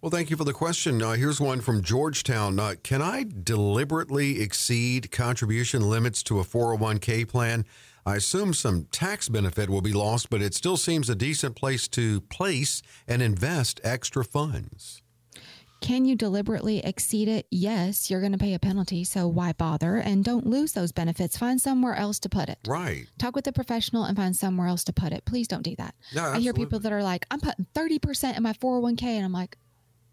S3: Well, thank you for the question. Uh, here's one from Georgetown. Uh, can I deliberately exceed contribution limits to a 401k plan? I assume some tax benefit will be lost, but it still seems a decent place to place and invest extra funds.
S1: Can you deliberately exceed it? Yes, you're going to pay a penalty, so why bother? And don't lose those benefits. Find somewhere else to put it.
S3: Right.
S1: Talk with a professional and find somewhere else to put it. Please don't do that.
S3: No,
S1: I hear people that are like, I'm putting 30% in my 401k, and I'm like,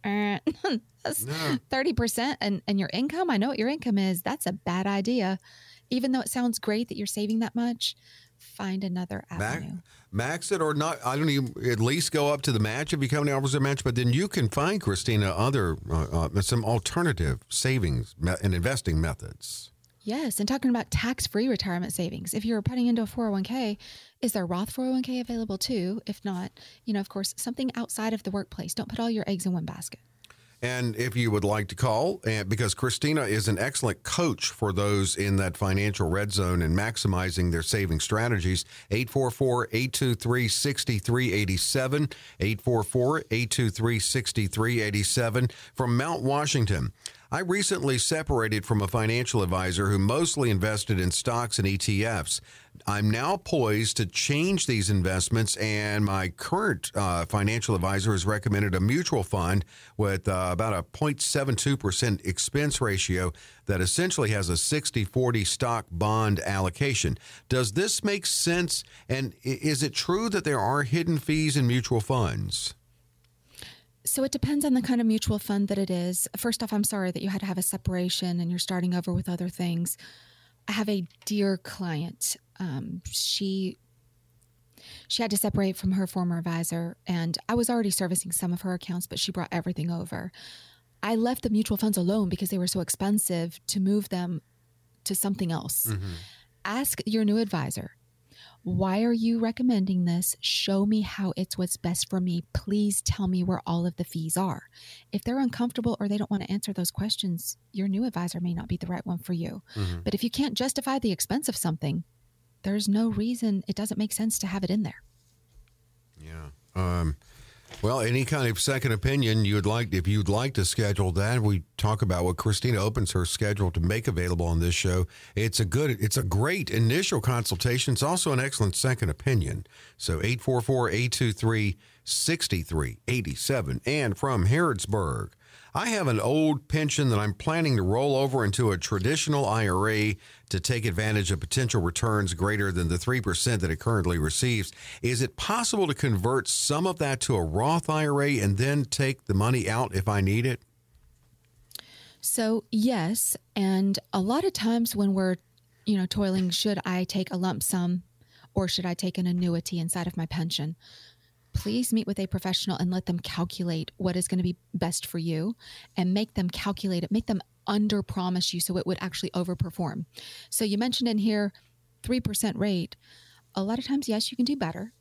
S1: eh, that's thirty percent, and and your income. I know what your income is. That's a bad idea. Even though it sounds great that you're saving that much, find another avenue.
S3: Max, max it or not. I don't even at least go up to the match if you come to a match. But then you can find Kristina other uh, uh, some alternative savings and investing methods.
S1: Yes, and talking about tax-free retirement savings. If you're putting into a 401k, is there Roth 401k available too? If not, you know, of course, something outside of the workplace. Don't put all your eggs in one basket.
S3: And if you would like to call, and because Kristina is an excellent coach for those in that financial red zone and maximizing their saving strategies, 844 823 6387. 844 823 6387 from Mount Washington. I recently separated from a financial advisor who mostly invested in stocks and ETFs. I'm now poised to change these investments, and my current uh, financial advisor has recommended a mutual fund with uh, about a 0.72% expense ratio that essentially has a 60 40 stock bond allocation. Does this make sense? And is it true that there are hidden fees in mutual funds?
S1: So it depends on the kind of mutual fund that it is. First off, I'm sorry that you had to have a separation and you're starting over with other things. I have a dear client. Um, she she had to separate from her former advisor, and I was already servicing some of her accounts, but she brought everything over. I left the mutual funds alone because they were so expensive to move them to something else. Mm-hmm. Ask your new advisor why are you recommending this? Show me how it's what's best for me. Please tell me where all of the fees are. If they're uncomfortable or they don't want to answer those questions, your new advisor may not be the right one for you. Mm-hmm. But if you can't justify the expense of something, there's no reason it doesn't make sense to have it in there.
S3: Yeah. Um, well, any kind of second opinion you'd like, if you'd like to schedule that, we talk about what Kristina opens her schedule to make available on this show. It's a good, it's a great initial consultation. It's also an excellent second opinion. So 844 823 6387. And from Harrodsburg, I have an old pension that I'm planning to roll over into a traditional IRA to take advantage of potential returns greater than the 3% that it currently receives. Is it possible to convert some of that to a Roth IRA and then take the money out if I need it?
S1: So, yes. And a lot of times when we're, you know, toiling, should I take a lump sum or should I take an annuity inside of my pension? Please meet with a professional and let them calculate what is going to be best for you and make them calculate it, make them under promise you so it would actually overperform. So you mentioned in here 3% rate. A lot of times, yes, you can do better.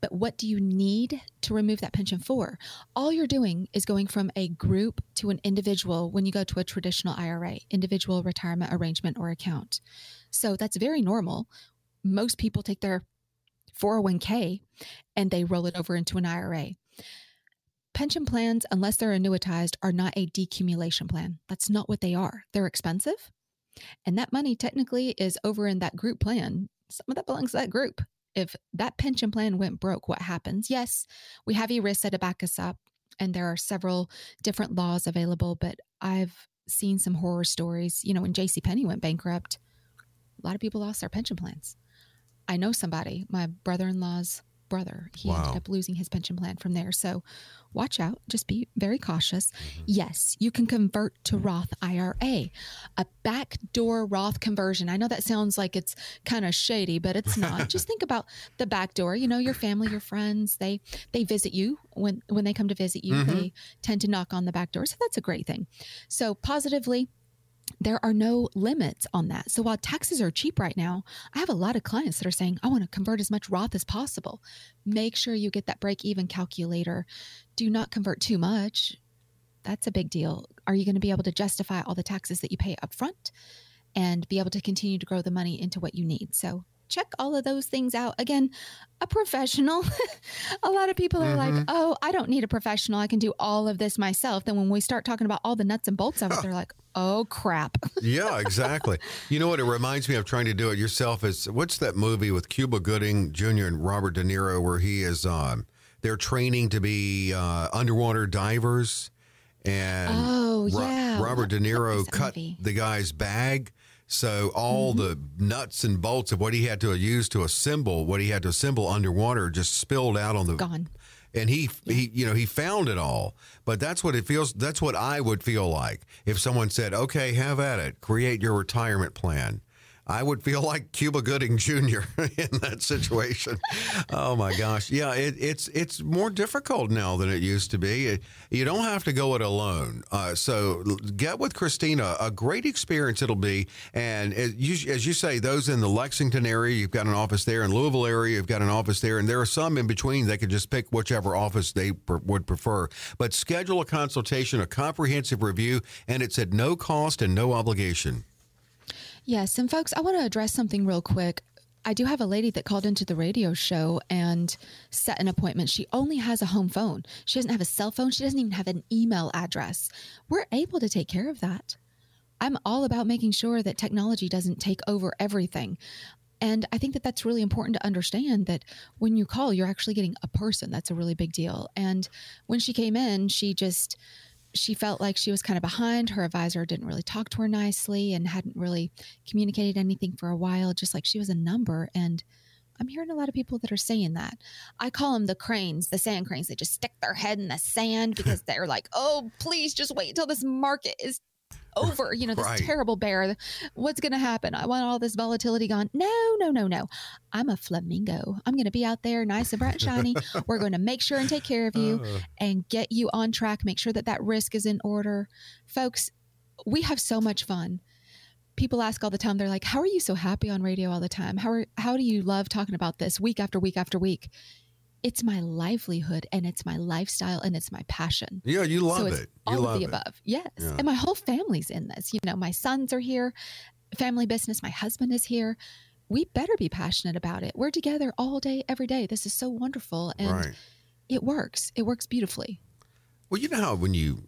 S1: But what do you need to remove that pension for? All you're doing is going from a group to an individual when you go to a traditional IRA, individual retirement arrangement or account. So that's very normal. Most people take their 401k and they roll it over into an IRA. Pension plans, unless they're annuitized, are not a decumulation plan. That's not what they are. They're expensive. And that money technically is over in that group plan. Some of that belongs to that group. If that pension plan went broke, what happens? Yes, we have ERISA to back us up, and there are several different laws available, but I've seen some horror stories. You know, when J.C. Penney went bankrupt, a lot of people lost their pension plans. I know somebody, my brother in law's brother. He wow. ended up losing his pension plan from there. So watch out. Just be very cautious. Mm-hmm. Yes, you can convert to Roth IRA, a backdoor Roth conversion. I know that sounds like it's kind of shady, but it's not. Just think about the back door. You know, your family, your friends, they they visit you when when they come to visit you. Mm-hmm. They tend to knock on the back door. So that's a great thing. So positively there are no limits on that. So while taxes are cheap right now, I have a lot of clients that are saying, I want to convert as much Roth as possible. Make sure you get that break even calculator. Do not convert too much. That's a big deal. Are you going to be able to justify all the taxes that you pay up front and be able to continue to grow the money into what you need? So check all of those things out. Again, a professional. a lot of people are mm-hmm. like, oh, I don't need a professional. I can do all of this myself. Then when we start talking about all the nuts and bolts of it, they're like, oh, crap.
S3: yeah, exactly. You know what? It reminds me of trying to do it yourself. Is what's that movie with Cuba Gooding Jr. and Robert De Niro where he is, um, they're training to be uh, underwater divers. And
S1: oh, yeah.
S3: Ro- Robert De Niro cut movie? the guy's bag so all mm-hmm. the nuts and bolts of what he had to use to assemble, what he had to assemble underwater, just spilled out on the
S1: gone.
S3: And he yeah. he you know he found it all. But that's what it feels. That's what I would feel like if someone said, "Okay, have at it. Create your retirement plan." I would feel like Cuba Gooding Jr. in that situation. oh my gosh, yeah, it, it's it's more difficult now than it used to be. You don't have to go it alone. Uh, so get with Kristina. A great experience it'll be. And as you, as you say, those in the Lexington area, you've got an office there. In Louisville area, you've got an office there, and there are some in between. They could just pick whichever office they pr- would prefer. But schedule a consultation, a comprehensive review, and it's at no cost and no obligation.
S1: Yes. And folks, I want to address something real quick. I do have a lady that called into the radio show and set an appointment. She only has a home phone. She doesn't have a cell phone. She doesn't even have an email address. We're able to take care of that. I'm all about making sure that technology doesn't take over everything. And I think that that's really important to understand that when you call, you're actually getting a person. That's a really big deal. And when she came in, she just she felt like she was kind of behind. Her advisor didn't really talk to her nicely and hadn't really communicated anything for a while, just like she was a number. And I'm hearing a lot of people that are saying that. I call them the cranes, the sand cranes. They just stick their head in the sand because they're like, oh, please just wait until this market is over, you know, this right. terrible bear. What's going to happen? I want all this volatility gone. No, no, no, no. I'm a flamingo. I'm going to be out there nice and bright and shiny. We're going to make sure and take care of you uh. and get you on track, make sure that that risk is in order. Folks, we have so much fun. People ask all the time, they're like, How are you so happy on radio all the time? How, are, how do you love talking about this week after week after week? It's my livelihood and it's my lifestyle and it's my passion.
S3: Yeah, you love so it.
S1: You
S3: all
S1: of the it. above. Yes. Yeah. And my whole family's in this. You know, my sons are here, family business, my husband is here. We better be passionate about it. We're together all day, every day. This is so wonderful. And right. it works. It works beautifully.
S3: Well, you know how when you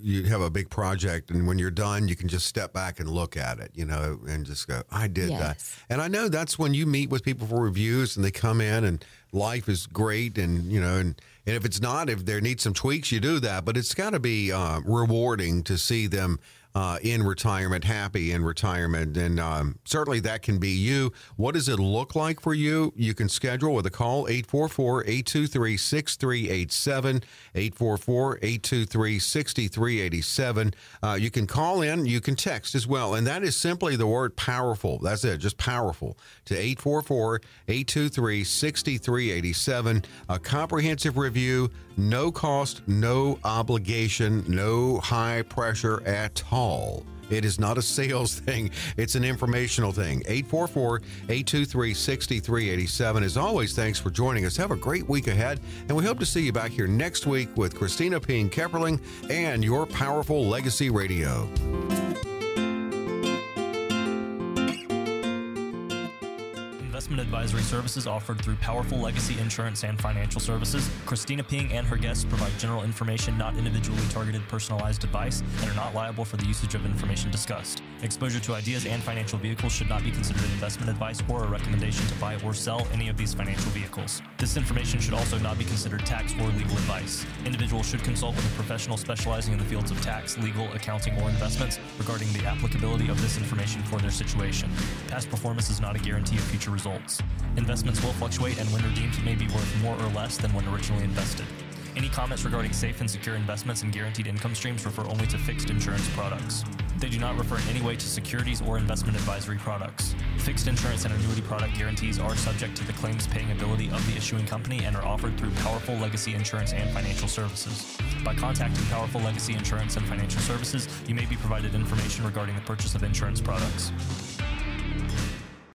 S3: you have a big project and when you're done you can just step back and look at it you know and just go i did yes. that and i know that's when you meet with people for reviews and they come in and life is great and you know and, and if it's not if there needs some tweaks you do that. But it's got to be uh, rewarding to see them uh, in retirement, happy in retirement. And um, certainly that can be you. What does it look like for you? You can schedule with a call 844 823 6387, 844 823 6387. Uh, you can call in, you can text as well. And that is simply the word powerful. That's it, just powerful to 844 823 6387. A comprehensive review, no cost, no obligation, no high pressure at all. It is not a sales thing, it's an informational thing. 844 823 6387. As always, thanks for joining us. Have a great week ahead, and we hope to see you back here next week with Kristina Ping Kepperling and your powerful legacy radio.
S2: Investment advisory services offered through Powerful Legacy Insurance and Financial Services. Kristina Ping and her guests provide general information, not individually targeted personalized advice, and are not liable for the usage of information discussed. Exposure to ideas and financial vehicles should not be considered investment advice or a recommendation to buy or sell any of these financial vehicles. This information should also not be considered tax or legal advice. Individuals should consult with a professional specializing in the fields of tax, legal, accounting, or investments regarding the applicability of this information for their situation. Past performance is not a guarantee of future results Investments will fluctuate, and when redeemed may be worth more or less than when originally invested. Any comments regarding safe and secure investments and guaranteed income streams refer only to fixed insurance products. They do not refer in any way to securities or investment advisory products. Fixed insurance and annuity product guarantees are subject to the claims paying ability of the issuing company and are offered through Powerful Legacy Insurance and Financial Services. By contacting Powerful Legacy Insurance and Financial Services, you may be provided information regarding the purchase of insurance products.